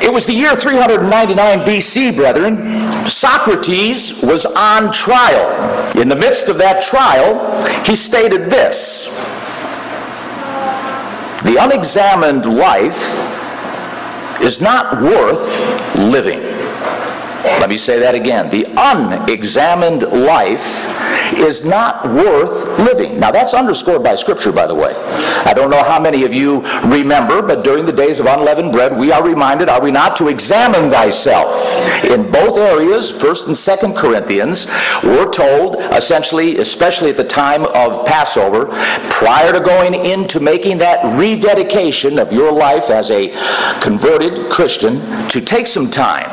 It was the year 399 BC, brethren. Socrates was on trial. In the midst of that trial, he stated this The unexamined life is not worth living. Let me say that again. The unexamined life is not worth living. Now, that's underscored by Scripture, by the way. I don't know how many of you remember, but during the days of unleavened bread, we are reminded, are we not, to examine thyself. In both areas, 1st and 2nd Corinthians, we're told, essentially, especially at the time of Passover, prior to going into making that rededication of your life as a converted Christian, to take some time,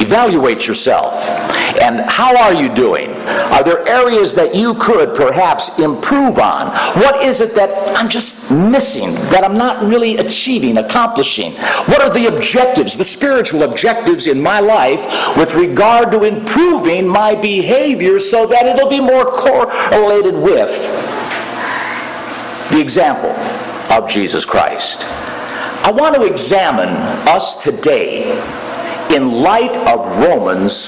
evaluate yourself. And how are you doing? Are there areas that you could perhaps improve on? What is it that I'm just missing, that I'm not really achieving, accomplishing? What are the objectives, the spiritual objectives in my life with regard to improving my behavior so that it'll be more correlated with the example of Jesus Christ? I want to examine us today in light of Romans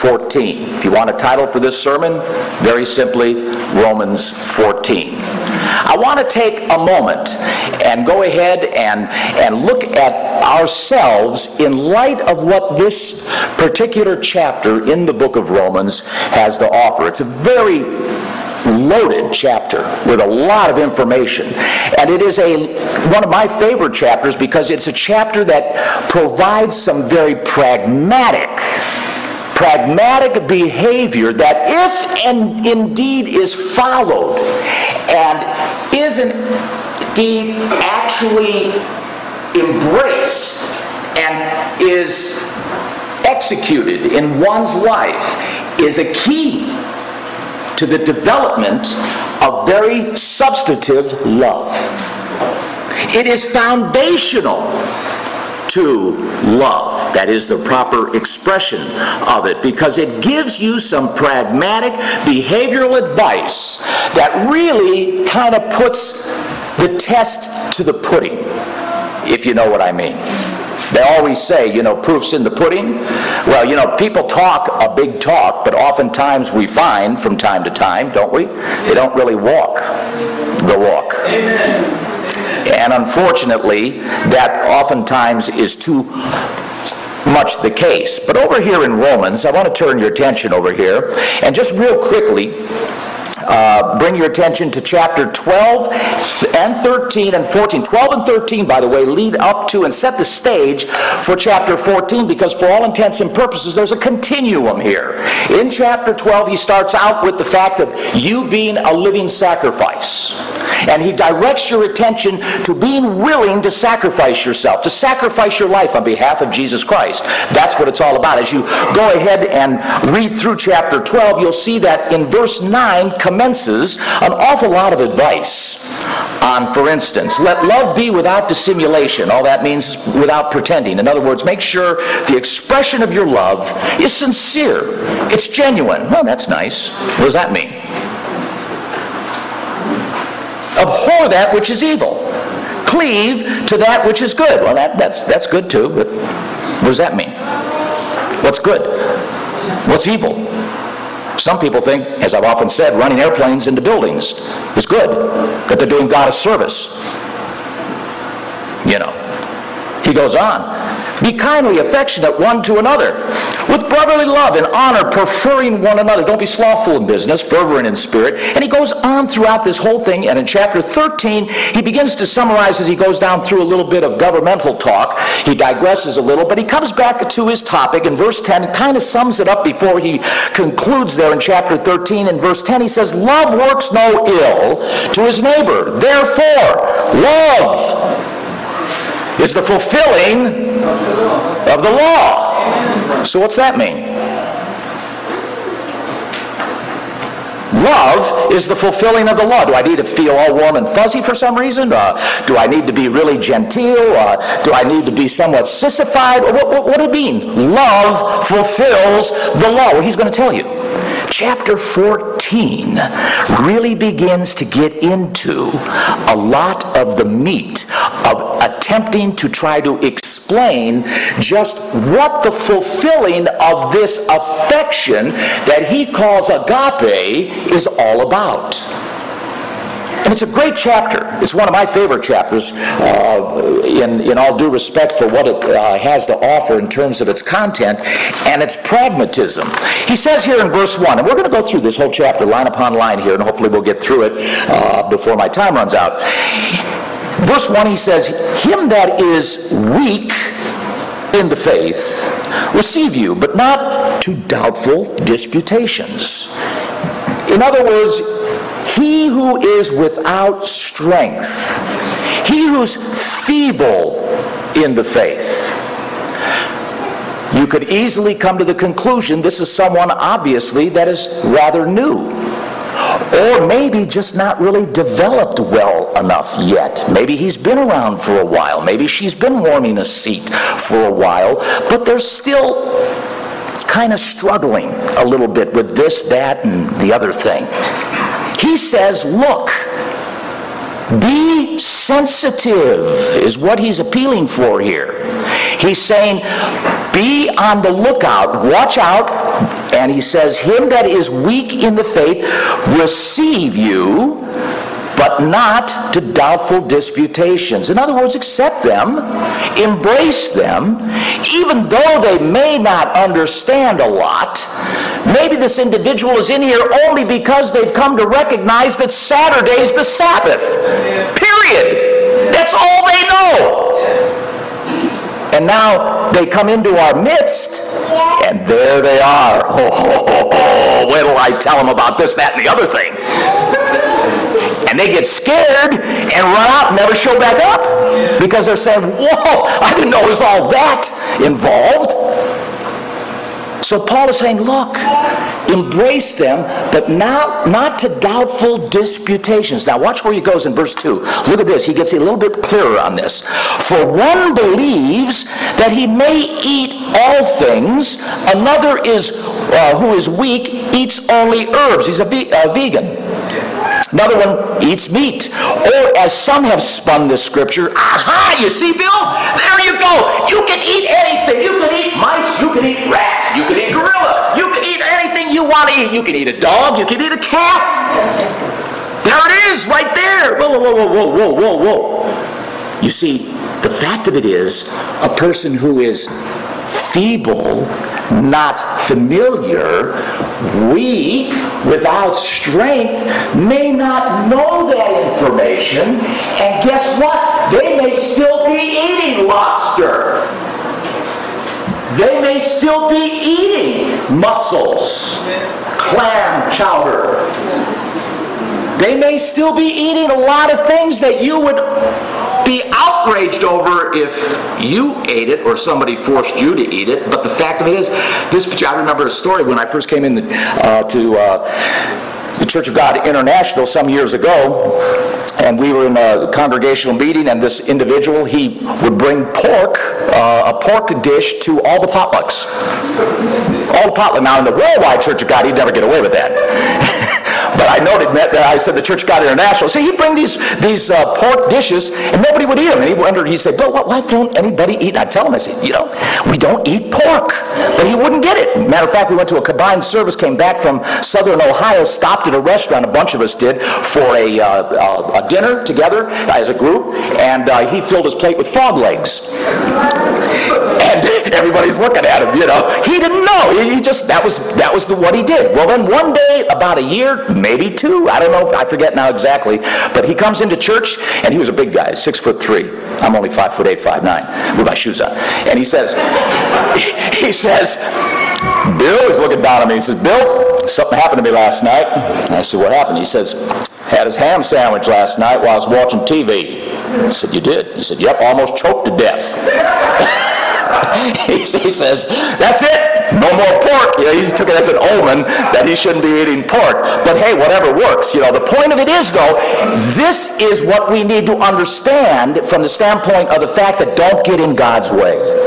14. If you want a title for this sermon, very simply, Romans 14. I want to take a moment and go ahead and, and look at ourselves in light of what this particular chapter in the book of Romans has to offer. It's a very loaded chapter with a lot of information. And it is a one of my favorite chapters because it's a chapter that provides some very pragmatic pragmatic behavior that if and indeed is followed and is indeed actually embraced and is executed in one's life is a key to the development of very substantive love. It is foundational to love. That is the proper expression of it because it gives you some pragmatic behavioral advice that really kind of puts the test to the pudding, if you know what I mean. They always say, you know, proof's in the pudding. Well, you know, people talk a big talk, but oftentimes we find from time to time, don't we? They don't really walk the walk. Amen. And unfortunately, that oftentimes is too much the case. But over here in Romans, I want to turn your attention over here and just real quickly uh, bring your attention to chapter 12 and 13 and 14. 12 and 13, by the way, lead up to and set the stage for chapter 14 because, for all intents and purposes, there's a continuum here. In chapter 12, he starts out with the fact of you being a living sacrifice. And he directs your attention to being willing to sacrifice yourself, to sacrifice your life on behalf of Jesus Christ. That's what it's all about. As you go ahead and read through chapter 12, you'll see that in verse 9, commences an awful lot of advice on, for instance, let love be without dissimulation. All that means without pretending. In other words, make sure the expression of your love is sincere, it's genuine. Well, that's nice. What does that mean? Abhor that which is evil. Cleave to that which is good. Well, that, that's, that's good too, but what does that mean? What's good? What's evil? Some people think, as I've often said, running airplanes into buildings is good, that they're doing God a service. You know. He goes on. Be kindly affectionate one to another, with brotherly love and honor, preferring one another. Don't be slothful in business, fervent in spirit. And he goes on throughout this whole thing. And in chapter 13, he begins to summarize as he goes down through a little bit of governmental talk. He digresses a little, but he comes back to his topic in verse 10, kind of sums it up before he concludes there in chapter 13. In verse 10, he says, Love works no ill to his neighbor. Therefore, love is the fulfilling of the law. So, what's that mean? Love is the fulfilling of the law. Do I need to feel all warm and fuzzy for some reason? Uh, do I need to be really genteel? Uh, do I need to be somewhat sissified? What, what, what do it mean? Love fulfills the law. Well, he's going to tell you chapter 14 really begins to get into a lot of the meat of attempting to try to explain just what the fulfilling of this affection that he calls agape is all about. And it's a great chapter. It's one of my favorite chapters, uh, in, in all due respect for what it uh, has to offer in terms of its content and its pragmatism. He says here in verse 1, and we're going to go through this whole chapter line upon line here, and hopefully we'll get through it uh, before my time runs out. Verse 1, he says, Him that is weak in the faith receive you, but not to doubtful disputations. In other words, he who is without strength, he who's feeble in the faith. You could easily come to the conclusion this is someone obviously that is rather new. Or maybe just not really developed well enough yet. Maybe he's been around for a while. Maybe she's been warming a seat for a while, but they're still kind of struggling a little bit with this, that, and the other thing. He says, look, be sensitive, is what he's appealing for here. He's saying, be on the lookout, watch out, and he says, Him that is weak in the faith, receive you but not to doubtful disputations. In other words, accept them, embrace them, even though they may not understand a lot. Maybe this individual is in here only because they've come to recognize that Saturday's the Sabbath. Period. That's all they know. And now they come into our midst, and there they are. Oh, oh, oh, oh, wait till I tell them about this, that, and the other thing and they get scared and run out and never show back up because they're saying, Whoa, I didn't know it was all that involved. So Paul is saying, Look, embrace them, but not, not to doubtful disputations. Now, watch where he goes in verse 2. Look at this. He gets a little bit clearer on this. For one believes that he may eat all things, another is uh, who is weak eats only herbs. He's a, ve- a vegan. Another one eats meat. Or as some have spun this scripture, aha, you see, Bill? There you go. You can eat anything. You can eat mice. You can eat rats. You can eat gorilla. You can eat anything you want to eat. You can eat a dog. You can eat a cat. There it is, right there. Whoa, whoa, whoa, whoa, whoa, whoa, whoa. You see, the fact of it is, a person who is feeble not familiar, weak, without strength, may not know that information, and guess what? They may still be eating lobster. They may still be eating mussels, clam chowder. They may still be eating a lot of things that you would be outraged over if you ate it or somebody forced you to eat it. But the fact of it is, this I remember a story when I first came in the, uh, to uh, the Church of God International some years ago, and we were in a congregational meeting, and this individual he would bring pork, uh, a pork dish to all the potlucks. All the potluck. Now in the worldwide Church of God, he'd never get away with that. But I noted that I said the Church God International. See, he'd bring these these uh, pork dishes, and nobody would eat them. And he wondered. He said, "But why don't anybody eat?" And I tell him, I said, "You know, we don't eat pork." But he wouldn't get it. Matter of fact, we went to a combined service, came back from Southern Ohio, stopped at a restaurant. A bunch of us did for a, uh, a dinner together as a group, and uh, he filled his plate with frog legs. And everybody's looking at him. You know, he didn't know. He, he just that was that was the, what he did. Well, then one day, about a year, maybe two. I don't know. I forget now exactly. But he comes into church, and he was a big guy, six foot three. I'm only five foot eight, five nine, with my shoes on. And he says, he says, Bill is looking down at me. He says, Bill, something happened to me last night. And I said, what happened? He says, had his ham sandwich last night while I was watching TV. I said, you did? He said, yep, almost choked to death. he, says, that's it, no more pork. You know, he took it as an omen that he shouldn't be eating pork. But hey, whatever works. You know, the point of it is, though, this is what we need to understand from the standpoint of the fact that don't get in God's way.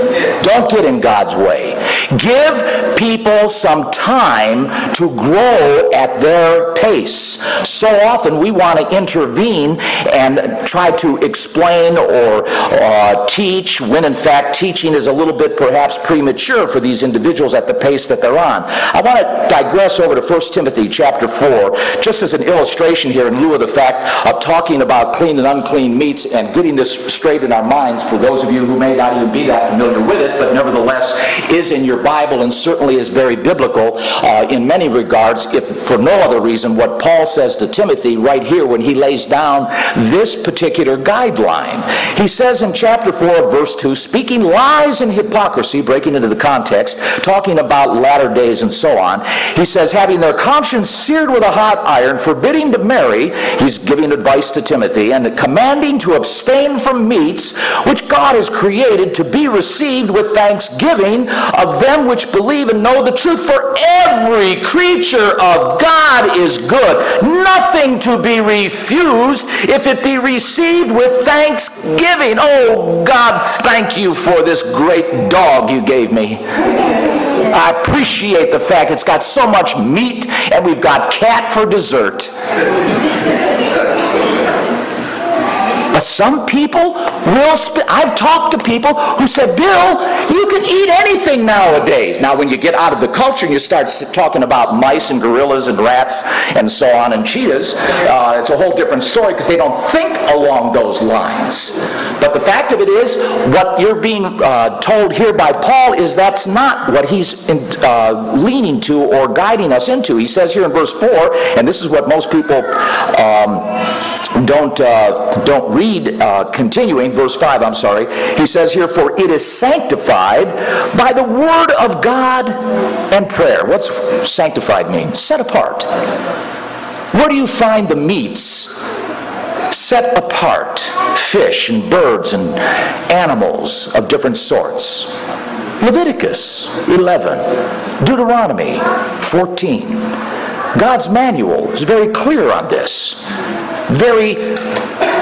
Don't get in God's way. Give people some time to grow at their pace. So often we want to intervene and try to explain or uh, teach when in fact teaching is a little bit perhaps premature for these individuals at the pace that they're on. I want to digress over to 1 Timothy chapter 4 just as an illustration here in lieu of the fact of talking about clean and unclean meats and getting this straight in our minds for those of you who may not even be that familiar with it but nevertheless is in your Bible and certainly is very biblical uh, in many regards if for no other reason what Paul says to Timothy right here when he lays down this particular guideline. He says in chapter 4 verse 2 speaking lies and hypocrisy breaking into the context talking about latter days and so on. He says having their conscience seared with a hot iron forbidding to marry he's giving advice to Timothy and commanding to abstain from meats which God has created to be received with thanksgiving of them which believe and know the truth. For every creature of God is good. Nothing to be refused if it be received with thanksgiving. Oh God thank you for this great dog you gave me I appreciate the fact it's got so much meat and we've got cat for dessert. But some people will. Sp- I've talked to people who said, Bill, you can eat anything nowadays. Now, when you get out of the culture and you start talking about mice and gorillas and rats and so on and cheetahs, uh, it's a whole different story because they don't think along those lines. But the fact of it is, what you're being uh, told here by Paul is that's not what he's in, uh, leaning to or guiding us into. He says here in verse 4, and this is what most people. Um, don't uh, don't read uh, continuing verse 5 i'm sorry. He says here for it is sanctified by the word of god and prayer. What's sanctified mean? Set apart. Where do you find the meats? Set apart. Fish and birds and animals of different sorts. Leviticus 11 deuteronomy 14 god's manual is very clear on this. Very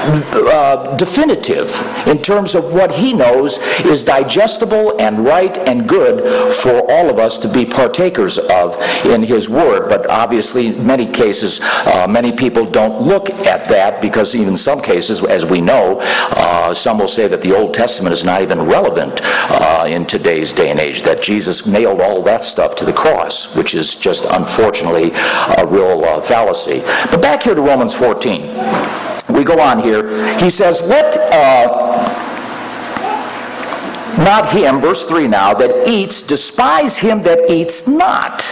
uh, definitive in terms of what he knows is digestible and right and good for all of us to be partakers of in his word. But obviously, in many cases, uh, many people don't look at that because, even some cases, as we know, uh, some will say that the Old Testament is not even relevant uh, in today's day and age, that Jesus nailed all that stuff to the cross, which is just unfortunately a real uh, fallacy. But back here to Romans 14 we go on here. He says, Let uh, not him, verse 3 now, that eats, despise him that eats not.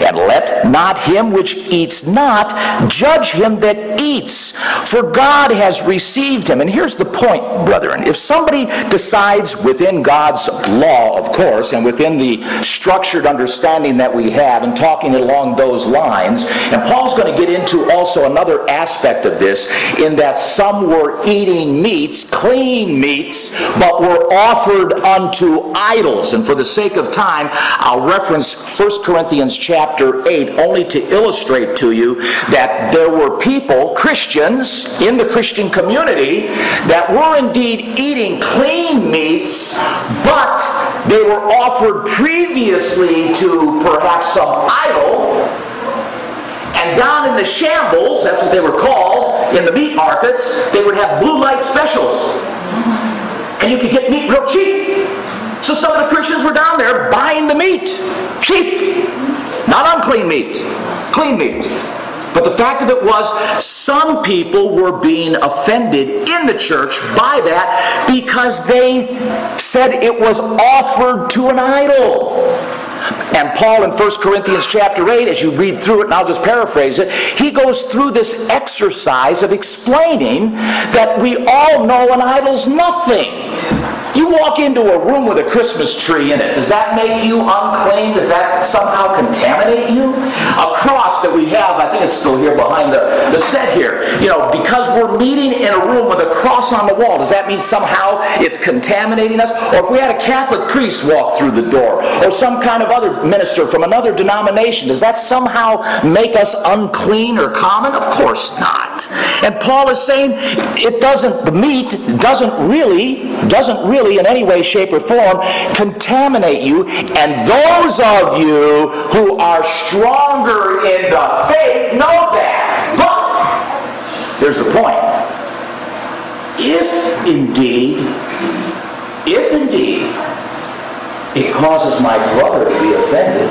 And let not him which eats not judge him that eats, for God has received him. And here's the point, brethren. If somebody decides within God's law, of course, and within the structured understanding that we have, and talking along those lines, and Paul's going to get into also another aspect of this, in that some were eating meats, clean meats, but were offered unto idols. And for the sake of time, I'll reference 1 Corinthians chapter 8 only to illustrate to you that there were people, Christians, in the Christian community that were indeed eating clean meats, but they were offered previously to perhaps some idol. And down in the shambles, that's what they were called, in the meat markets, they would have blue light specials. And you could get meat real cheap. So some of the Christians were down there buying the meat. Cheap. Not unclean meat. Clean meat. But the fact of it was, some people were being offended in the church by that because they said it was offered to an idol. And Paul in 1 Corinthians chapter 8, as you read through it, and I'll just paraphrase it, he goes through this exercise of explaining that we all know an idol's nothing. You walk into a room with a Christmas tree in it. Does that make you unclean? Does that somehow contaminate you? A cross that we have, I think it's still here behind the, the set here. You know, because we're meeting in a room with a cross on the wall, does that mean somehow it's contaminating us? Or if we had a Catholic priest walk through the door, or some kind of other minister from another denomination, does that somehow make us unclean or common? Of course not. And Paul is saying it doesn't, the meat doesn't really, doesn't really in any way, shape, or form contaminate you. And those of you who are stronger in the faith know that. But there's the point. If indeed, if indeed it causes my brother to be offended,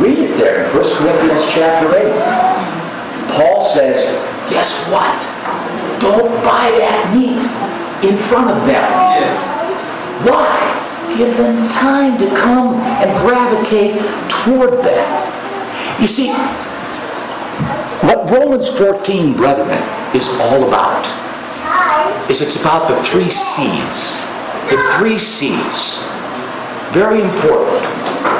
read it there in 1 Corinthians chapter 8. Paul says, guess what? Don't buy that meat in front of them. Why? Give them time to come and gravitate toward that. You see, what Romans 14, brethren, is all about is it's about the three C's. The three C's. Very important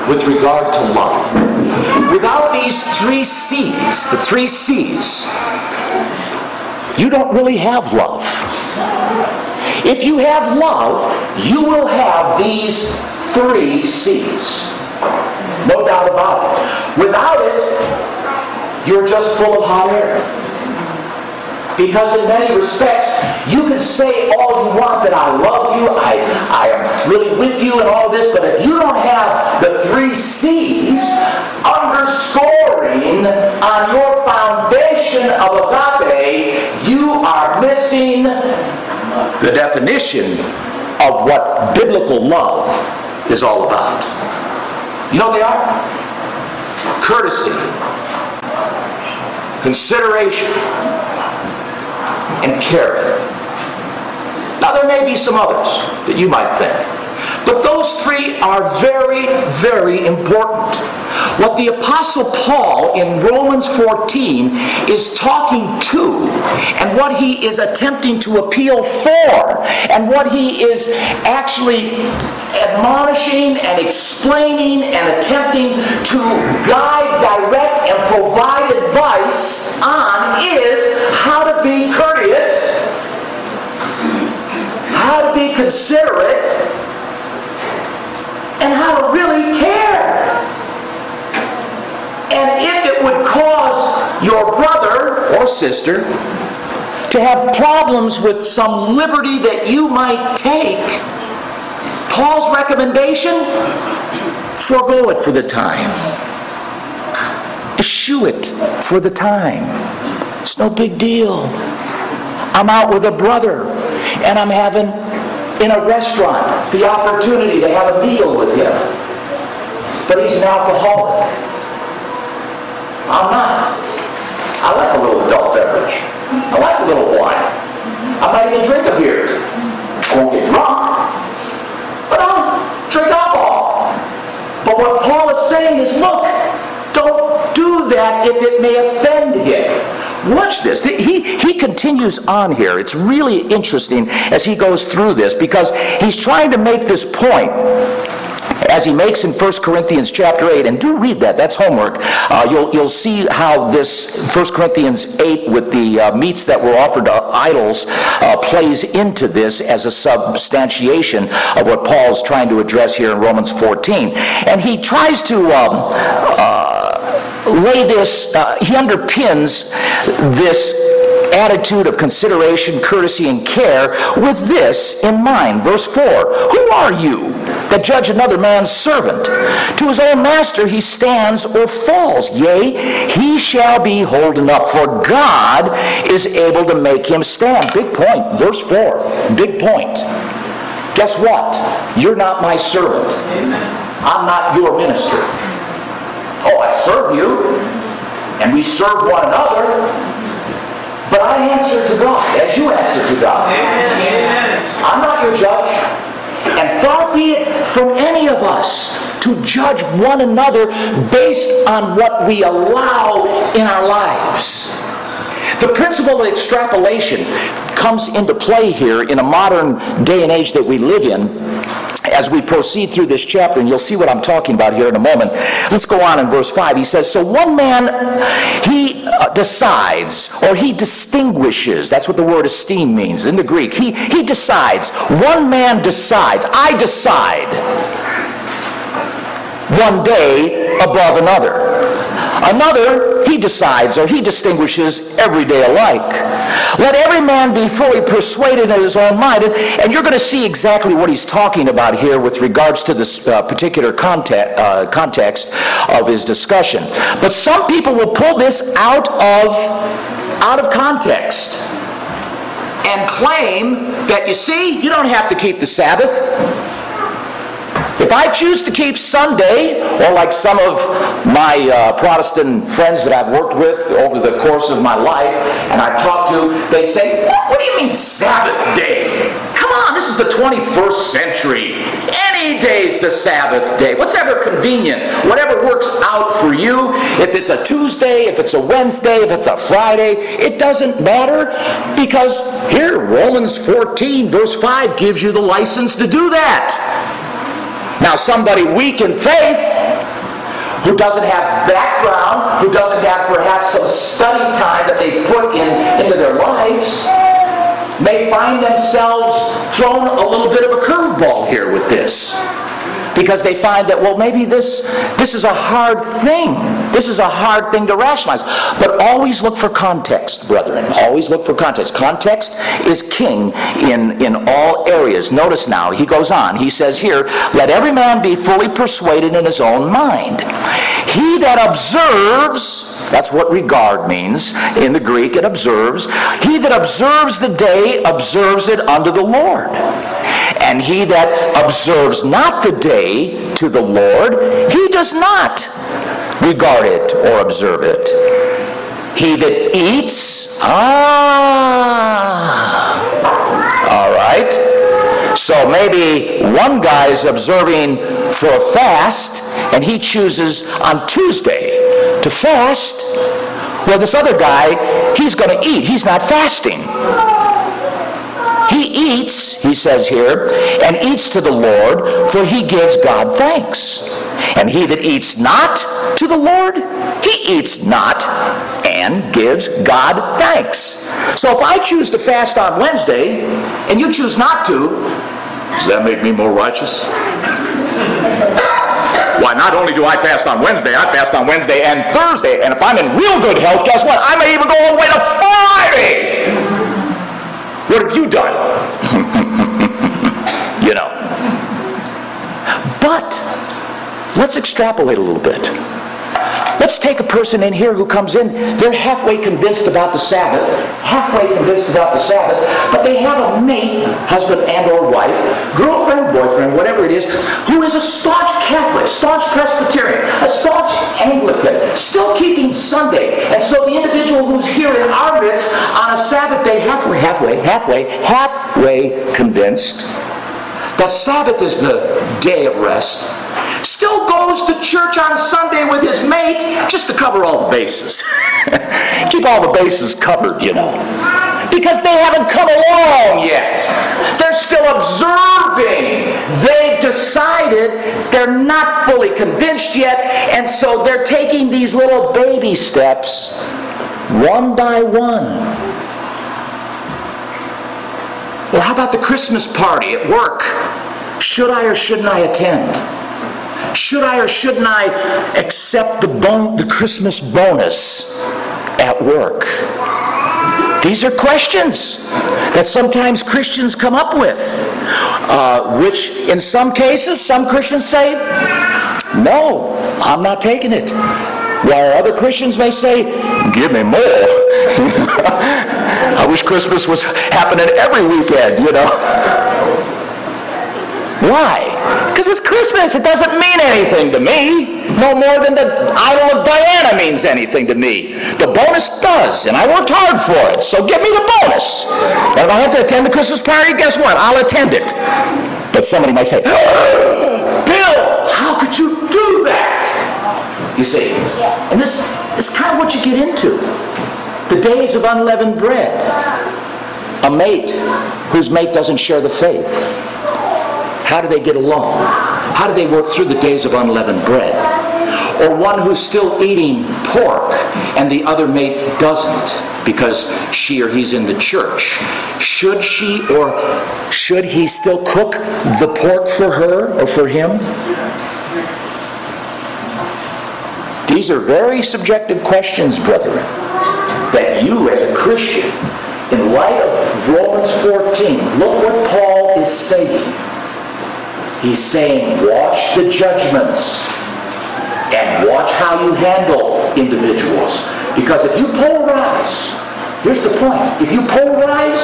with regard to love. Without these three C's, the three C's, you don't really have love. If you have love, you will have these three C's. No doubt about it. Without it, you're just full of hot air. Because in many respects, you can say all you want that I love you, I, I am really with you and all this, but if you don't have the three C's underscoring on your foundation of agape, you are missing the definition of what biblical love is all about. You know what they are? Courtesy, consideration, and caring. Now, there may be some others that you might think, but those three are very, very important. What the Apostle Paul in Romans 14 is talking to, and what he is attempting to appeal for, and what he is actually admonishing and explaining and attempting to guide, direct, and provide considerate, and how to really care. And if it would cause your brother or sister to have problems with some liberty that you might take, Paul's recommendation forego it for the time. Eschew it for the time. It's no big deal. I'm out with a brother and I'm having in a restaurant the opportunity to have a meal with him. But he's an alcoholic. I'm not. I like a little adult beverage. I like a little wine. I might even drink a beer. I won't get drunk, but I'll drink alcohol. But what Paul is saying is, look, don't do that if it may offend him. Watch this. He, he continues on here. It's really interesting as he goes through this because he's trying to make this point as he makes in 1 Corinthians chapter 8, and do read that, that's homework. Uh, you'll, you'll see how this 1 Corinthians 8 with the uh, meats that were offered to idols uh, plays into this as a substantiation of what Paul's trying to address here in Romans 14. And he tries to um, uh, lay this, uh, he underpins this attitude of consideration, courtesy, and care with this in mind. Verse 4 Who are you that judge another man's servant? To his own master he stands or falls. Yea, he shall be holden up, for God is able to make him stand. Big point. Verse 4. Big point. Guess what? You're not my servant. I'm not your minister. Oh, I serve you, and we serve one another, but I answer to God as you answer to God. I'm not your judge. And far be it from any of us to judge one another based on what we allow in our lives. The principle of extrapolation comes into play here in a modern day and age that we live in as we proceed through this chapter, and you'll see what I'm talking about here in a moment. Let's go on in verse 5. He says, So one man, he uh, decides, or he distinguishes. That's what the word esteem means in the Greek. He, he decides. One man decides. I decide one day above another. Another, he decides or he distinguishes every day alike. Let every man be fully persuaded in his own mind. And, and you're going to see exactly what he's talking about here with regards to this uh, particular context, uh, context of his discussion. But some people will pull this out of, out of context and claim that, you see, you don't have to keep the Sabbath. If I choose to keep Sunday, or like some of my uh, Protestant friends that I've worked with over the course of my life, and I've talked to, they say, What what do you mean Sabbath day? Come on, this is the 21st century. Any day's the Sabbath day. What's ever convenient, whatever works out for you. If it's a Tuesday, if it's a Wednesday, if it's a Friday, it doesn't matter because here, Romans 14, verse 5 gives you the license to do that. Now, somebody weak in faith, who doesn't have background, who doesn't have perhaps some study time that they put in into their lives, may find themselves thrown a little bit of a curveball here with this because they find that well maybe this this is a hard thing. This is a hard thing to rationalize. But always look for context brethren. Always look for context. Context is king in in all areas. Notice now he goes on. He says here let every man be fully persuaded in his own mind. He that observes that's what regard means in the greek it observes he that observes the day observes it unto the lord. And he that observes not the day to the Lord, he does not regard it or observe it. He that eats, ah, all right. So maybe one guy is observing for a fast and he chooses on Tuesday to fast. Well, this other guy, he's going to eat. He's not fasting. Eats, he says here, and eats to the Lord, for he gives God thanks. And he that eats not to the Lord, he eats not and gives God thanks. So if I choose to fast on Wednesday and you choose not to, does that make me more righteous? Why, not only do I fast on Wednesday, I fast on Wednesday and Thursday. And if I'm in real good health, guess what? I may even go all the way to Friday. What have you done? you know. But let's extrapolate a little bit. Let's take a person in here who comes in, they're halfway convinced about the Sabbath, halfway convinced about the Sabbath, but they have a mate, husband and or wife, girlfriend, boyfriend, whatever it is, who is a staunch Catholic, staunch Presbyterian, a staunch Anglican, still keeping Sunday. And so the individual who's here in our midst on a Sabbath day, halfway, halfway, halfway, halfway convinced. That Sabbath is the day of rest, still goes to church on Sunday with his mate just to cover all the bases. Keep all the bases covered, you know. Because they haven't come along yet. They're still observing. They've decided they're not fully convinced yet, and so they're taking these little baby steps one by one. Well, how about the Christmas party at work? Should I or shouldn't I attend? Should I or shouldn't I accept the, bon- the Christmas bonus at work? These are questions that sometimes Christians come up with, uh, which in some cases, some Christians say, No, I'm not taking it. While other Christians may say, Give me more. I wish Christmas was happening every weekend, you know. Why? Because it's Christmas. It doesn't mean anything to me. No more than the idol of Diana means anything to me. The bonus does, and I worked hard for it. So give me the bonus. And if I have to attend the Christmas party, guess what? I'll attend it. But somebody might say, Bill, how could you do that? You see, and this is kind of what you get into. The days of unleavened bread. A mate whose mate doesn't share the faith how do they get along? How do they work through the days of unleavened bread? Or one who's still eating pork and the other mate doesn't because she or he's in the church. Should she or should he still cook the pork for her or for him? These are very subjective questions, brethren, that you as a Christian, in light of Romans 14, look what Paul is saying. He's saying, watch the judgments and watch how you handle individuals. Because if you polarize, here's the point. If you polarize,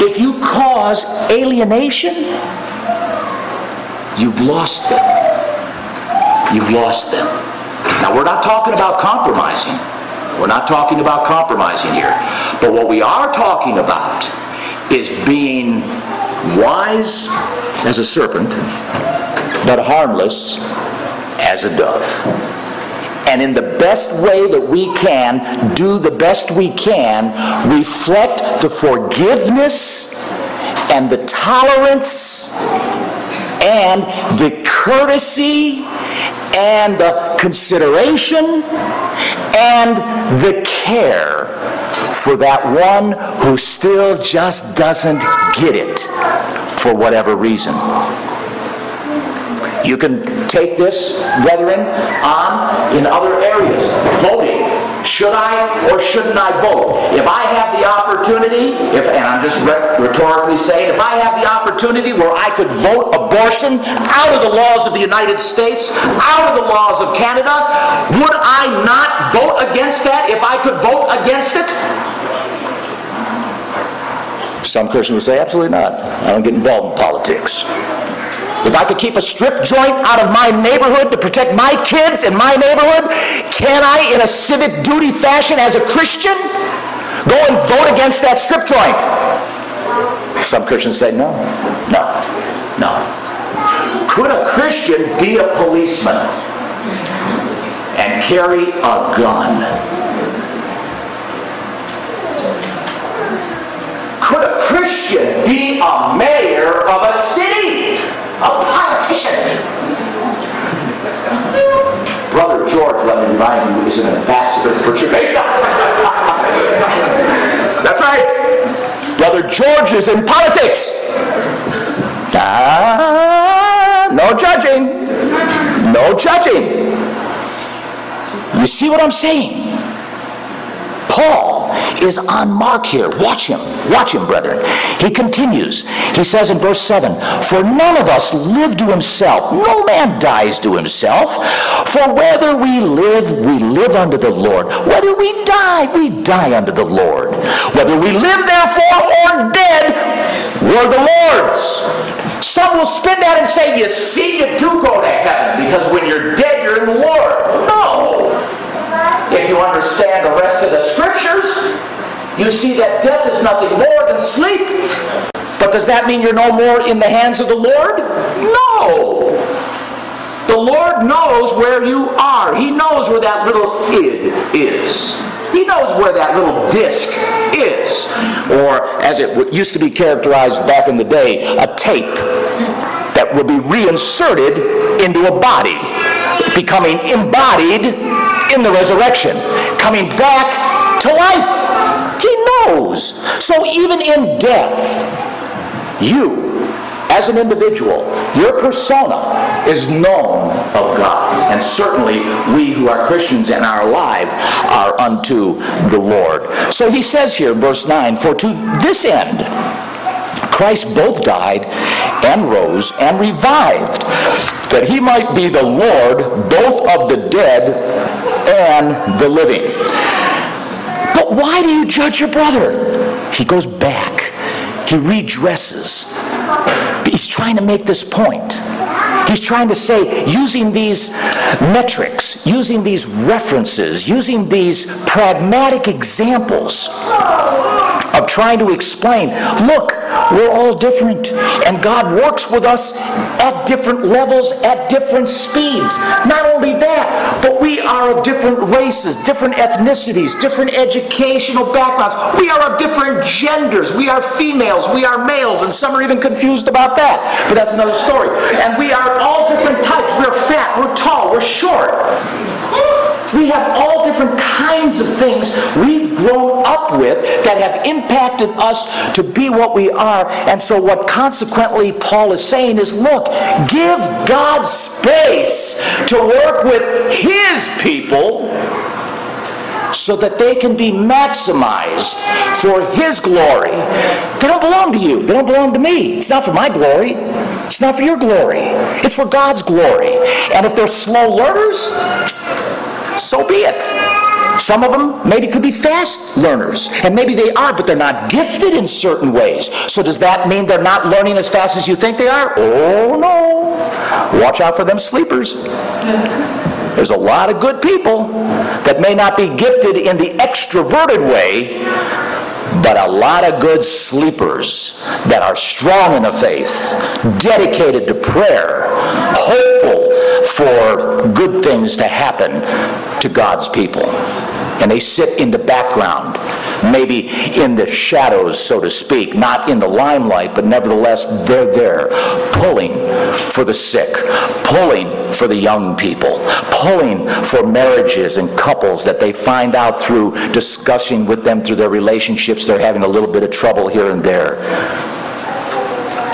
if you cause alienation, you've lost them. You've lost them. Now, we're not talking about compromising. We're not talking about compromising here. But what we are talking about is being wise as a serpent, but harmless as a dove. And in the best way that we can, do the best we can, reflect the forgiveness and the tolerance and the courtesy and the consideration and the care for that one who still just doesn't get it for whatever reason. You can take this, brethren, on in other areas. Voting. Should I or shouldn't I vote? If I have the opportunity, if and I'm just rhetorically saying, if I have the opportunity where I could vote abortion out of the laws of the United States, out of the laws of Canada, would I not vote against that if I could vote against it? Some Christians would say, absolutely not. I don't get involved in politics. If I could keep a strip joint out of my neighborhood to protect my kids in my neighborhood, can I, in a civic duty fashion as a Christian, go and vote against that strip joint? Some Christians say no, no, no. Could a Christian be a policeman and carry a gun? Could a Christian be a mayor of a city? A politician. Brother George, let me remind you, is an ambassador for Jamaica. That's right. Brother George is in politics. Ah, no judging. No judging. You see what I'm saying? Paul is on mark here. Watch him. Watch him, brethren. He continues. He says in verse 7 For none of us live to himself, no man dies to himself. For whether we live, we live unto the Lord. Whether we die, we die unto the Lord. Whether we live, therefore, or dead, we're the Lord's. Some will spin that and say, You see, you do go to heaven because when you're dead, you're in the Lord. No. If you understand the rest of the scriptures, you see that death is nothing more than sleep. But does that mean you're no more in the hands of the Lord? No. The Lord knows where you are. He knows where that little id is. He knows where that little disc is. Or, as it used to be characterized back in the day, a tape that will be reinserted into a body, becoming embodied in the resurrection, coming back to life. Knows. So even in death, you, as an individual, your persona is known of God. And certainly we who are Christians and are alive are unto the Lord. So he says here verse 9, For to this end Christ both died and rose and revived, that he might be the Lord both of the dead and the living. But why do you judge your brother? He goes back. He redresses. He's trying to make this point. He's trying to say, using these metrics, using these references, using these pragmatic examples, of trying to explain look, we're all different. And God works with us at different levels, at different speeds. Not only that, but we are of different races, different ethnicities, different educational backgrounds. We are of different genders. We are females, we are males, and some are even confused about that. But that's another story. And we are all different types. We're fat, we're tall, we're short. We have all different kinds of things we've grown up with that have impacted us to be what we are. And so, what consequently Paul is saying is look, give God space to work with His people so that they can be maximized for His glory. They don't belong to you. They don't belong to me. It's not for my glory. It's not for your glory. It's for God's glory. And if they're slow learners, so be it. Some of them maybe could be fast learners, and maybe they are, but they're not gifted in certain ways. So does that mean they're not learning as fast as you think they are? Oh no. Watch out for them sleepers. There's a lot of good people that may not be gifted in the extroverted way, but a lot of good sleepers that are strong in the faith, dedicated to prayer, hopeful for good things to happen to God's people. And they sit in the background maybe in the shadows, so to speak, not in the limelight, but nevertheless, they're there pulling for the sick, pulling for the young people, pulling for marriages and couples that they find out through discussing with them through their relationships, they're having a little bit of trouble here and there.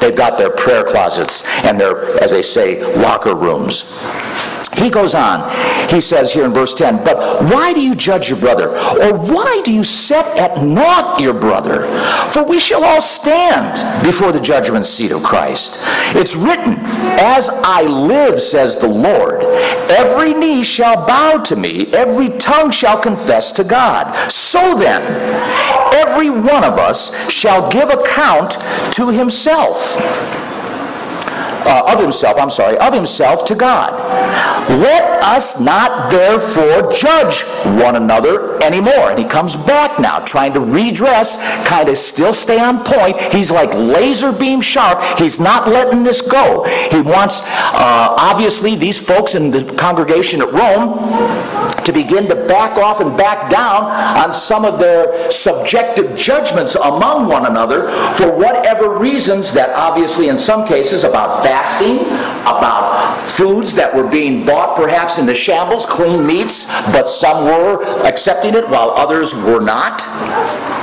They've got their prayer closets and their, as they say, locker rooms. He goes on. He says here in verse 10, But why do you judge your brother? Or why do you set at naught your brother? For we shall all stand before the judgment seat of Christ. It's written, As I live, says the Lord, every knee shall bow to me, every tongue shall confess to God. So then, every one of us shall give account to himself uh, of himself, I'm sorry, of himself to God. Let us not therefore judge one another anymore. And he comes back now, trying to redress, kind of still stay on point. He's like laser beam sharp. He's not letting this go. He wants, uh, obviously, these folks in the congregation at Rome to begin to back off and back down on some of their subjective judgments among one another for whatever reasons that obviously in some cases about fasting, about foods that were being bought perhaps in the shambles, clean meats, but some were accepting it while others were not.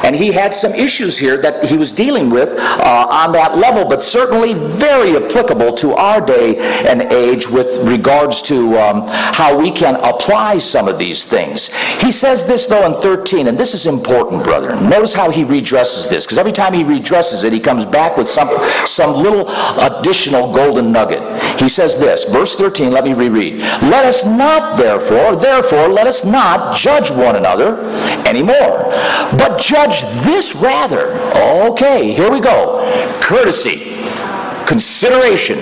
And he had some issues here that he was dealing with uh, on that level, but certainly very applicable to our day and age with regards to um, how we can apply some of these things. He says this, though, in 13, and this is important, brother. Notice how he redresses this, because every time he redresses it, he comes back with some, some little additional golden nugget. He says this, verse 13, let me reread. Let us not, therefore, therefore, let us not judge one another anymore, but judge this rather. Okay, here we go. Courtesy, consideration,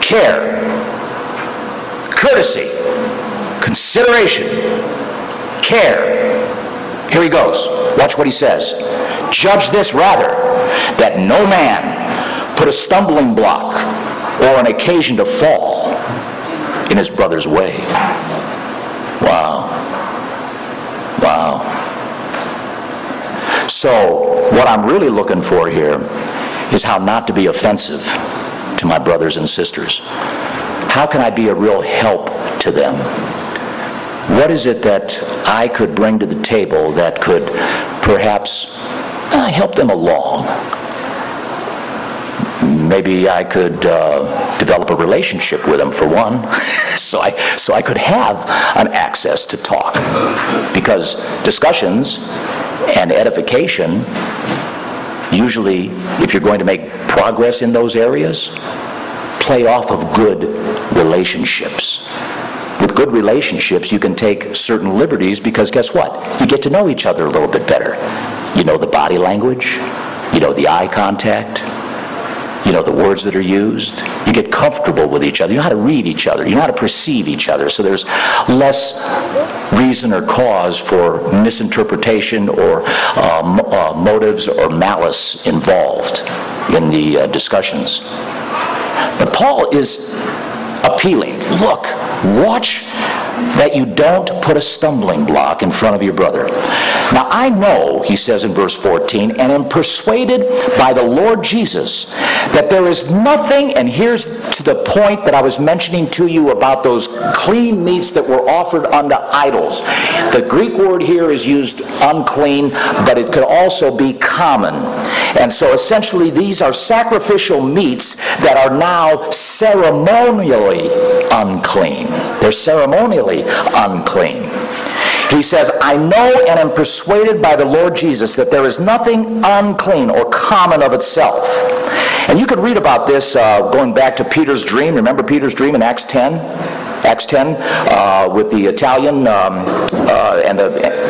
care, courtesy, consideration, care. Here he goes. Watch what he says. Judge this rather, that no man put a stumbling block or an occasion to fall in his brother's way. Wow. Wow. So, what I'm really looking for here is how not to be offensive to my brothers and sisters. How can I be a real help to them? What is it that I could bring to the table that could perhaps uh, help them along? Maybe I could uh, develop a relationship with them for one, so I so I could have an access to talk, because discussions and edification usually, if you're going to make progress in those areas, play off of good relationships with good relationships, you can take certain liberties because guess what? You get to know each other a little bit better. You know the body language, you know the eye contact, you know the words that are used. You get comfortable with each other. You know how to read each other. You know how to perceive each other. So there's less reason or cause for misinterpretation or uh, uh, motives or malice involved in the uh, discussions. But Paul is appealing. Look, watch that you don't put a stumbling block in front of your brother. Now I know, he says in verse 14, and am persuaded by the Lord Jesus that there is nothing, and here's to the point that I was mentioning to you about those clean meats that were offered unto idols. The Greek word here is used unclean, but it could also be common. And so essentially these are sacrificial meats that are now ceremonially unclean. They're ceremonially unclean. He says, I know and am persuaded by the Lord Jesus that there is nothing unclean or common of itself. And you could read about this uh, going back to Peter's dream. Remember Peter's dream in Acts 10? Acts 10 uh, with the Italian um, uh, and, the,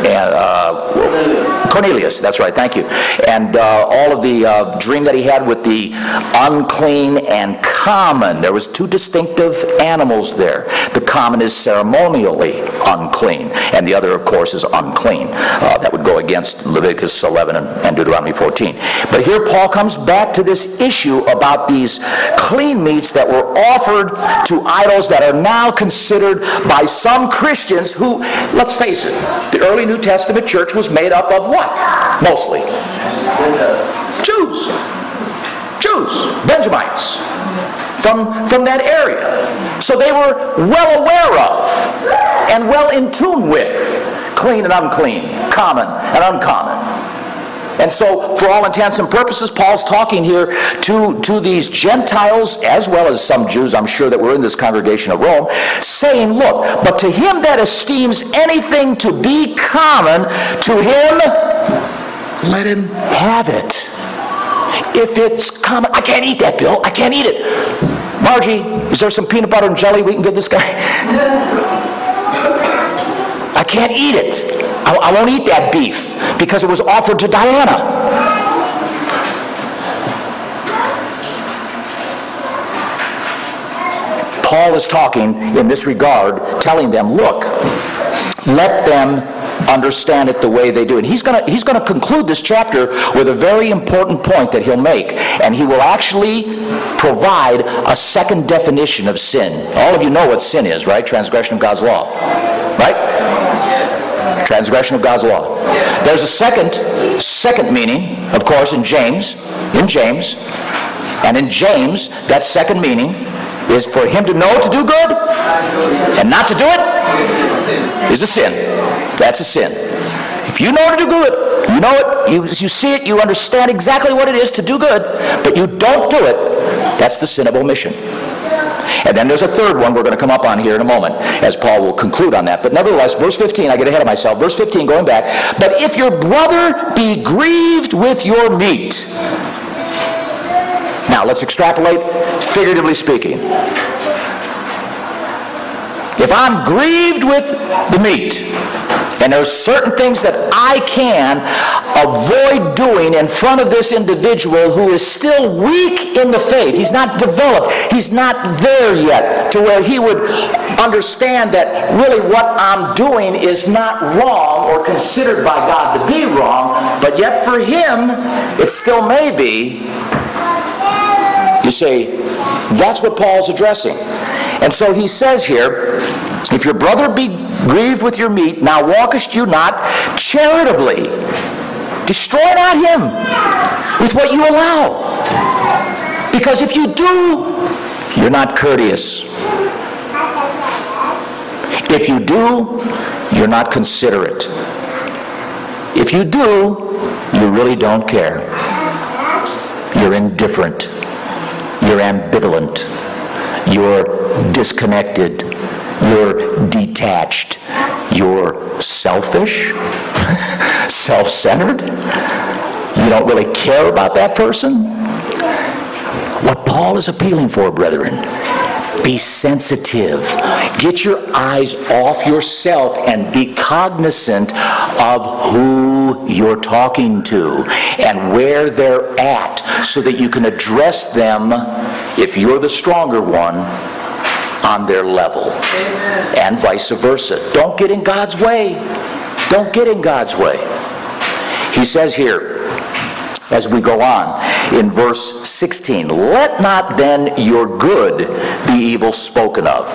and uh, Cornelius, that's right, thank you. And uh, all of the uh, dream that he had with the unclean and common. There was two distinctive animals there. The common is ceremonially unclean, and the other, of course, is unclean. Uh, that would go against Leviticus 11 and, and Deuteronomy 14. But here Paul comes back to this issue about these clean meats that were offered to idols that are now considered by some Christians who, let's face it, the early New Testament church was made up of what? Mostly. Jews. Jews. Benjamites. From, from that area. So they were well aware of and well in tune with clean and unclean, common and uncommon. And so, for all intents and purposes, Paul's talking here to, to these Gentiles, as well as some Jews, I'm sure, that were in this congregation of Rome, saying, Look, but to him that esteems anything to be common, to him, let him have it. If it's common, I can't eat that, Bill. I can't eat it. Margie, is there some peanut butter and jelly we can give this guy? I can't eat it. I, I won't eat that beef because it was offered to Diana. Paul is talking in this regard, telling them, look, let them understand it the way they do. And he's going he's going to conclude this chapter with a very important point that he'll make, and he will actually provide a second definition of sin. All of you know what sin is, right? Transgression of God's law. Right? Transgression of God's law. There's a second second meaning, of course, in James, in James. And in James, that second meaning is for him to know to do good and not to do it is a sin. That's a sin. If you know to do good, you know it, you, you see it, you understand exactly what it is to do good, but you don't do it, that's the sin of omission. And then there's a third one we're going to come up on here in a moment, as Paul will conclude on that. But nevertheless, verse 15, I get ahead of myself. Verse 15, going back. But if your brother be grieved with your meat. Now, let's extrapolate, figuratively speaking. If I'm grieved with the meat, and there's certain things that I can avoid doing in front of this individual who is still weak in the faith. He's not developed. He's not there yet to where he would understand that really what I'm doing is not wrong or considered by God to be wrong, but yet for him it still may be. You see, that's what Paul's addressing. And so he says here, if your brother be grieved with your meat, now walkest you not charitably. Destroy not him with what you allow. Because if you do, you're not courteous. If you do, you're not considerate. If you do, you really don't care. You're indifferent. You're ambivalent. You're disconnected, you're detached, you're selfish, self centered, you don't really care about that person. What Paul is appealing for, brethren, be sensitive. Get your eyes off yourself and be cognizant of who you're talking to and where they're at so that you can address them, if you're the stronger one, on their level. Amen. And vice versa. Don't get in God's way. Don't get in God's way. He says here, as we go on in verse 16, let not then your good be evil spoken of.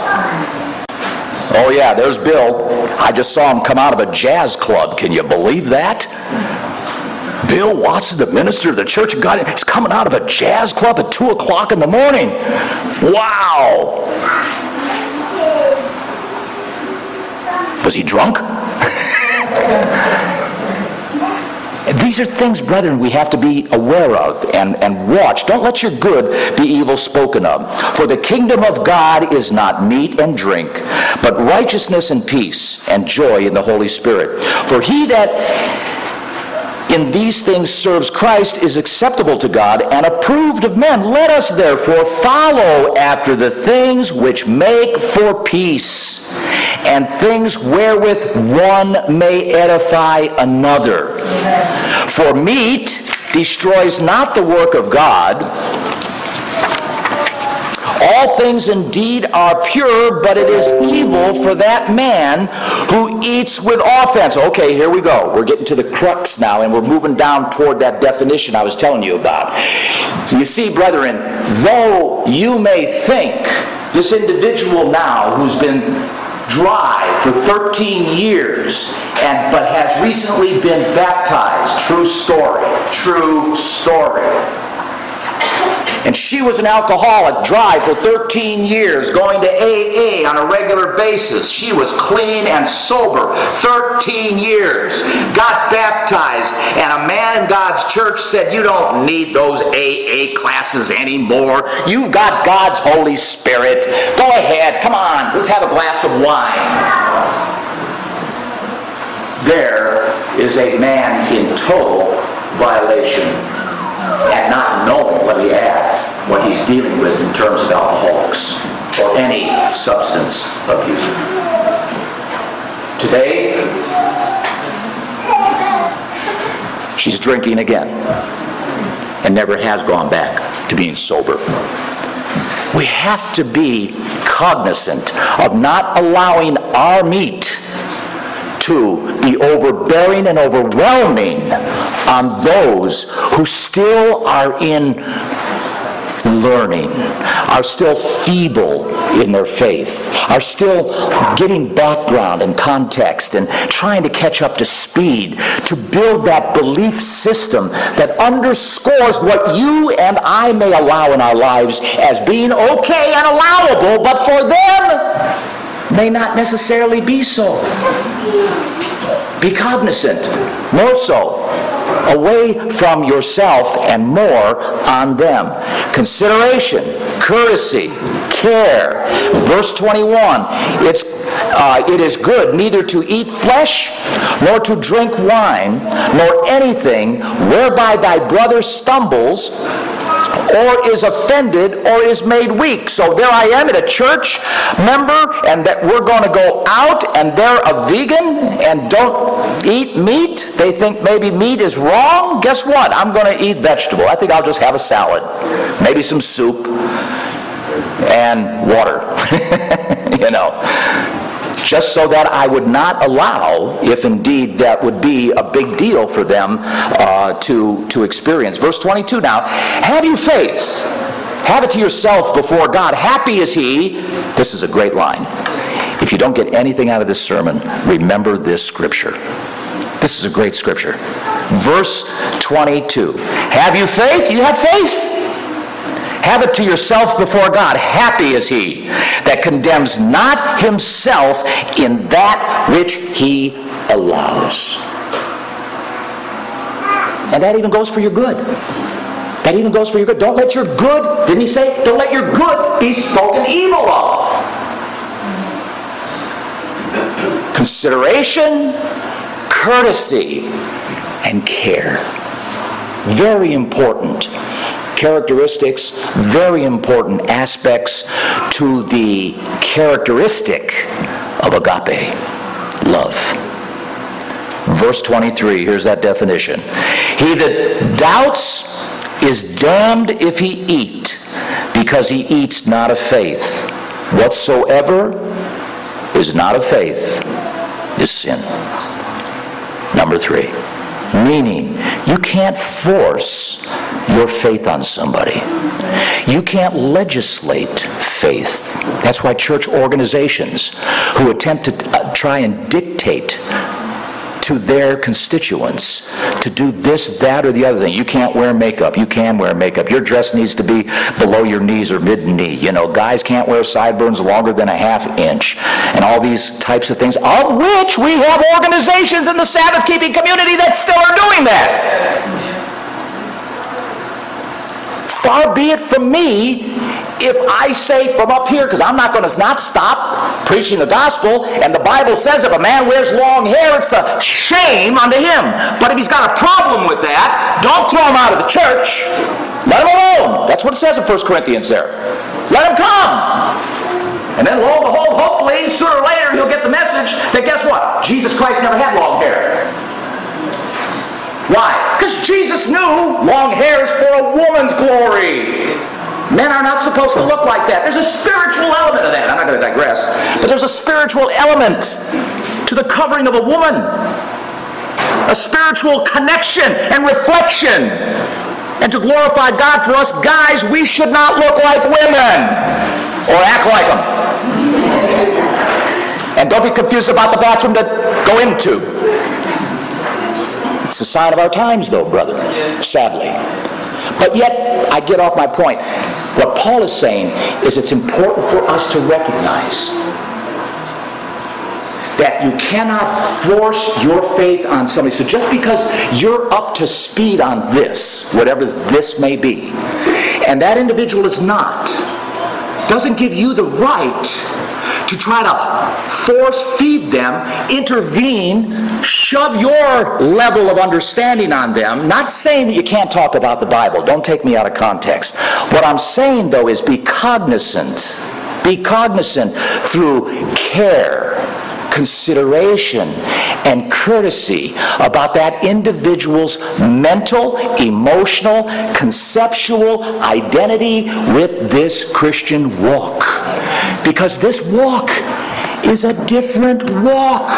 Oh, yeah, there's Bill. I just saw him come out of a jazz club. Can you believe that? Bill Watson, the minister of the Church of God, is coming out of a jazz club at 2 o'clock in the morning. Wow. Was he drunk? These are things, brethren, we have to be aware of and, and watch. Don't let your good be evil spoken of. For the kingdom of God is not meat and drink, but righteousness and peace and joy in the Holy Spirit. For he that in these things serves Christ is acceptable to God and approved of men. Let us therefore follow after the things which make for peace and things wherewith one may edify another. For meat destroys not the work of God all things indeed are pure, but it is evil for that man who eats with offense. Okay, here we go. We're getting to the crux now, and we're moving down toward that definition I was telling you about. You see, brethren, though you may think this individual now who's been dry for 13 years and but has recently been baptized true story true story and she was an alcoholic, dry for 13 years, going to AA on a regular basis. She was clean and sober 13 years, got baptized, and a man in God's church said, You don't need those AA classes anymore. You've got God's Holy Spirit. Go ahead, come on, let's have a glass of wine. There is a man in total violation and not knowing what he had, what he's dealing with in terms of alcoholics or any substance abuser. Today, she's drinking again and never has gone back to being sober. We have to be cognizant of not allowing our meat to be overbearing and overwhelming on those who still are in learning, are still feeble in their faith, are still getting background and context and trying to catch up to speed to build that belief system that underscores what you and I may allow in our lives as being okay and allowable, but for them, may not necessarily be so. Be cognizant, more so, away from yourself and more on them. Consideration, courtesy, care. Verse 21 it's, uh, it is good neither to eat flesh, nor to drink wine, nor anything whereby thy brother stumbles or is offended or is made weak. So there I am at a church member, and that we're going to go out, and they're a vegan and don't eat meat. They think maybe meat is wrong. Guess what? I'm going to eat vegetable. I think I'll just have a salad, maybe some soup, and water. you know just so that I would not allow, if indeed that would be a big deal for them uh, to, to experience. Verse 22 now, have you faith? Have it to yourself before God. Happy is he. This is a great line. If you don't get anything out of this sermon, remember this scripture. This is a great scripture. Verse 22. Have you faith? You have faith. Have it to yourself before God. Happy is he that condemns not himself in that which he allows. And that even goes for your good. That even goes for your good. Don't let your good, didn't he say? Don't let your good be spoken evil of. Consideration, courtesy, and care. Very important characteristics, very important aspects to the characteristic of agape love. Verse 23, here's that definition. He that doubts is damned if he eat, because he eats not of faith. Whatsoever is not of faith is sin. Number three. Meaning, you can't force your faith on somebody. You can't legislate faith. That's why church organizations who attempt to uh, try and dictate to their constituents to do this, that, or the other thing. You can't wear makeup. You can wear makeup. Your dress needs to be below your knees or mid knee. You know, guys can't wear sideburns longer than a half inch. And all these types of things, of which we have organizations in the Sabbath keeping community that still are doing that. Far be it from me if I say from up here, because I'm not going to not stop preaching the gospel, and the Bible says if a man wears long hair, it's a shame unto him. But if he's got a problem with that, don't throw him out of the church. Let him alone. That's what it says in 1 Corinthians there. Let him come. And then lo and behold, hopefully, sooner or later, he'll get the message that guess what? Jesus Christ never had long hair. Why? Because Jesus knew long hair is for a woman's glory. Men are not supposed to look like that. There's a spiritual element of that. I'm not going to digress. But there's a spiritual element to the covering of a woman. A spiritual connection and reflection. And to glorify God for us guys, we should not look like women or act like them. And don't be confused about the bathroom to go into. It's a sign of our times, though, brother, sadly. But yet, I get off my point. What Paul is saying is it's important for us to recognize that you cannot force your faith on somebody. So just because you're up to speed on this, whatever this may be, and that individual is not, doesn't give you the right to try to force feed them, intervene, shove your level of understanding on them. Not saying that you can't talk about the Bible. Don't take me out of context. What I'm saying, though, is be cognizant. Be cognizant through care consideration and courtesy about that individual's mental, emotional, conceptual identity with this Christian walk. Because this walk is a different walk.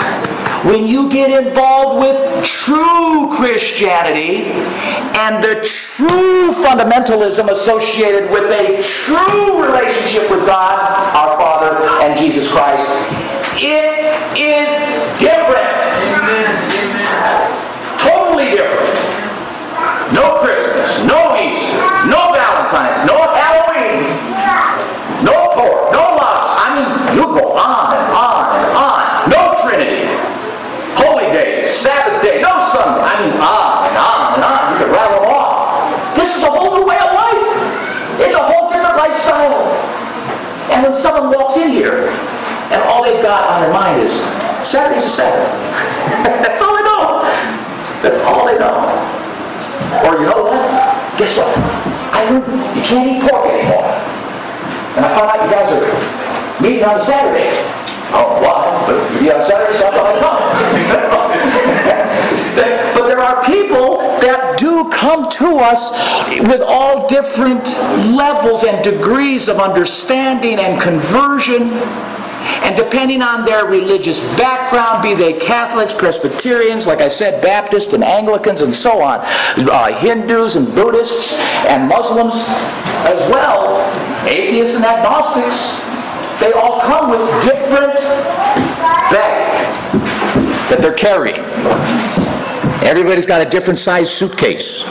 When you get involved with true Christianity and the true fundamentalism associated with a true relationship with God, our Father, and Jesus Christ, it is different. Amen. Totally different. No Easter, no Valentine's, no Halloween, no pork, no loves. I mean, you go on and on and on. No Trinity. Holy days, Sabbath day, no Sunday. I mean, on and on and on. You can rattle them off. This is a whole new way of life. It's a whole different lifestyle. And when someone walks in here, and all they've got on their mind is Saturday's a Sabbath. That's all they know. That's all they know. Or you know what? Guess what? I you can't eat pork anymore. And I found out you guys are meeting on Saturday. Oh, why? But you meet on Saturday, so I thought I'd come. but there are people that do come to us with all different levels and degrees of understanding and conversion. And depending on their religious background, be they Catholics, Presbyterians, like I said, Baptists and Anglicans and so on, uh, Hindus and Buddhists and Muslims as well, atheists and agnostics, they all come with different baggage that they're carrying. Everybody's got a different size suitcase.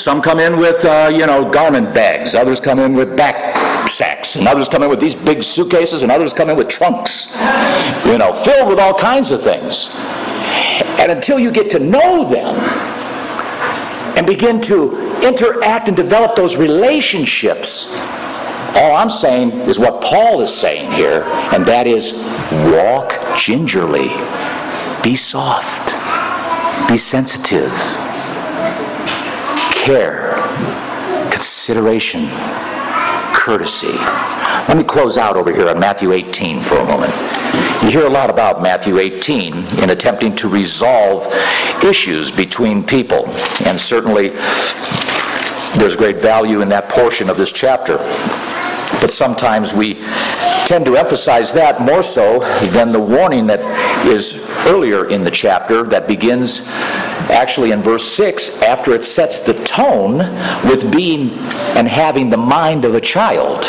Some come in with, uh, you know, garment bags. Others come in with back sacks, and others come in with these big suitcases, and others come in with trunks, you know, filled with all kinds of things. And until you get to know them and begin to interact and develop those relationships, all I'm saying is what Paul is saying here, and that is walk gingerly, be soft, be sensitive, care, consideration courtesy. Let me close out over here on Matthew 18 for a moment. You hear a lot about Matthew 18 in attempting to resolve issues between people, and certainly there's great value in that portion of this chapter. But sometimes we tend to emphasize that more so than the warning that is earlier in the chapter that begins actually in verse 6, after it sets the tone with being and having the mind of a child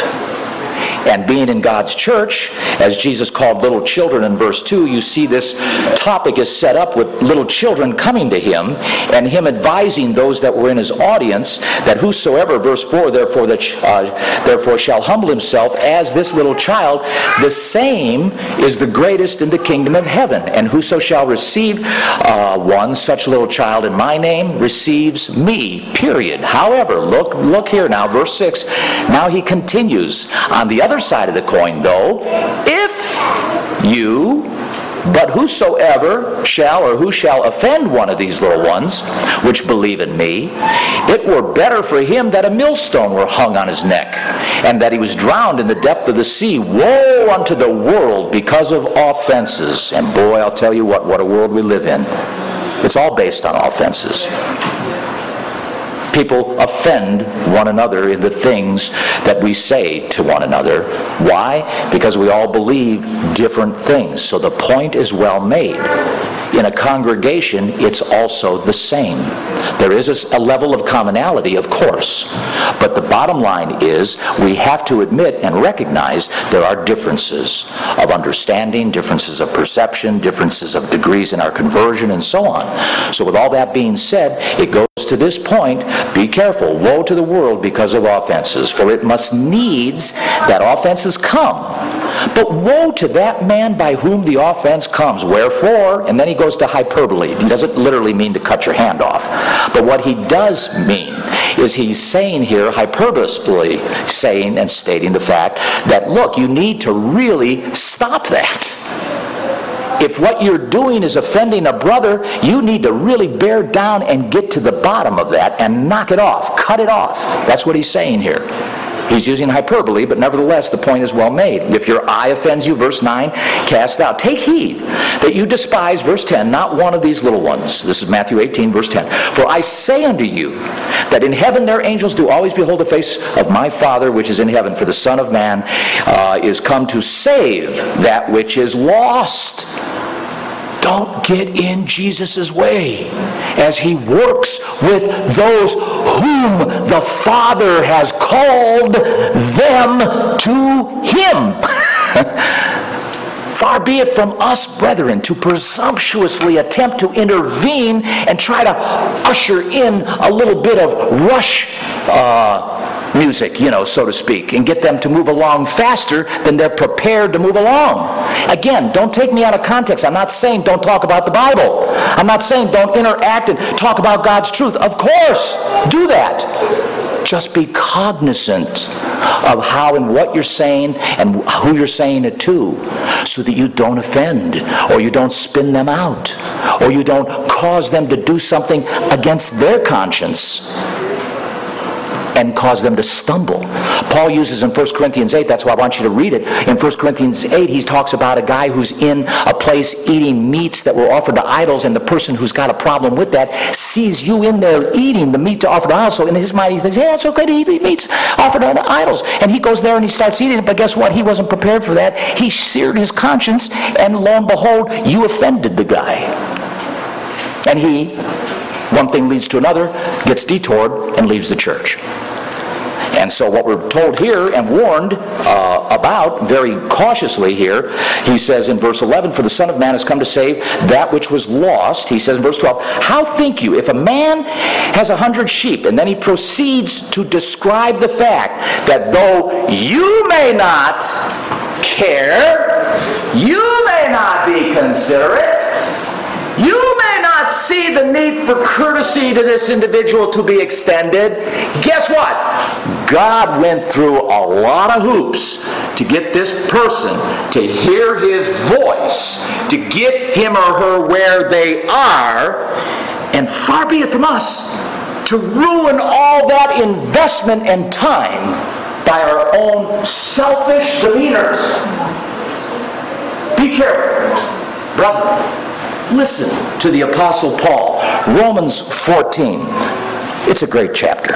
and being in God's church, as Jesus called little children in verse 2, you see this topic is set up with little children coming to him and him advising those that were in his audience that whosoever, verse 4, therefore, uh, therefore shall humble himself as this little child, the same is the greatest in the kingdom of heaven. And whoso shall receive uh, one such little child in my name receives me, period. However, look, look here now, verse 6. Now he continues. On the other other side of the coin, though, if you but whosoever shall or who shall offend one of these little ones, which believe in me, it were better for him that a millstone were hung on his neck, and that he was drowned in the depth of the sea. Woe unto the world because of offenses. And boy, I'll tell you what, what a world we live in. It's all based on offenses people offend one another in the things that we say to one another. Why? Because we all believe different things. So the point is well made. In a congregation, it's also the same. There is a, level of commonality, of course, but the bottom line is we have to admit and recognize there are differences of understanding, differences of perception, differences of degrees in our conversion, and so on. So, with all that being said, it goes to this point be careful. Woe to the world because of offenses, for it must needs that offenses come. But woe to that man by whom the offense comes. Wherefore, and then he goes to hyperbole. He doesn't literally mean to cut your hand off. But what he does mean is he's saying here, hyperbolically saying and stating the fact that, look, you need to really stop that if what you're doing is offending a brother, you need to really bear down and get to the bottom of that and knock it off, cut it off. That's what he's saying here. He's using hyperbole, but nevertheless, the point is well made. If your eye offends you, verse 9, cast out. Take heed that you despise, verse 10, not one of these little ones. This is Matthew 18, verse 10. For I say unto you that in heaven their angels do always behold the face of my Father which is in heaven. For the Son of Man uh, is come to save that which is lost. Don't get in Jesus' way as he works with those whom the Father has called them to him. Far be it from us, brethren, to presumptuously attempt to intervene and try to usher in a little bit of rush uh, music, you know, so to speak, and get them to move along faster than they're prepared to move along. Again, don't take me out of context. I'm not saying don't talk about the Bible. I'm not saying don't interact and talk about God's truth. Of course, do that. Just be cognizant of how and what you're saying and who you're saying it to so that you don't offend or you don't spin them out or you don't cause them to do something against their conscience and cause them to stumble. Paul uses in 1 Corinthians 8, that's why I want you to read it. In 1 Corinthians 8, he talks about a guy who's in a place eating meats that were offered to idols, and the person who's got a problem with that sees you in there eating the meat to offer to idols. So in his mind, he thinks, yeah, it's okay to eat meats offered to idols. And he goes there and he starts eating it, but guess what? He wasn't prepared for that. He seared his conscience, and lo and behold, you offended the guy. And he one thing leads to another, gets detoured, and leaves the church. And so, what we're told here and warned uh, about very cautiously here, he says in verse 11, For the Son of Man has come to save that which was lost. He says in verse 12, How think you, if a man has a hundred sheep, and then he proceeds to describe the fact that though you may not care, you may not be considerate, you see the need for courtesy to this individual to be extended. Guess what? God went through a lot of hoops to get this person to hear his voice, to get him or her where they are, and far be it from us to ruin all that investment and time by our own selfish demeanors. Be careful, brother. Listen to the Apostle Paul, Romans 14. It's a great chapter.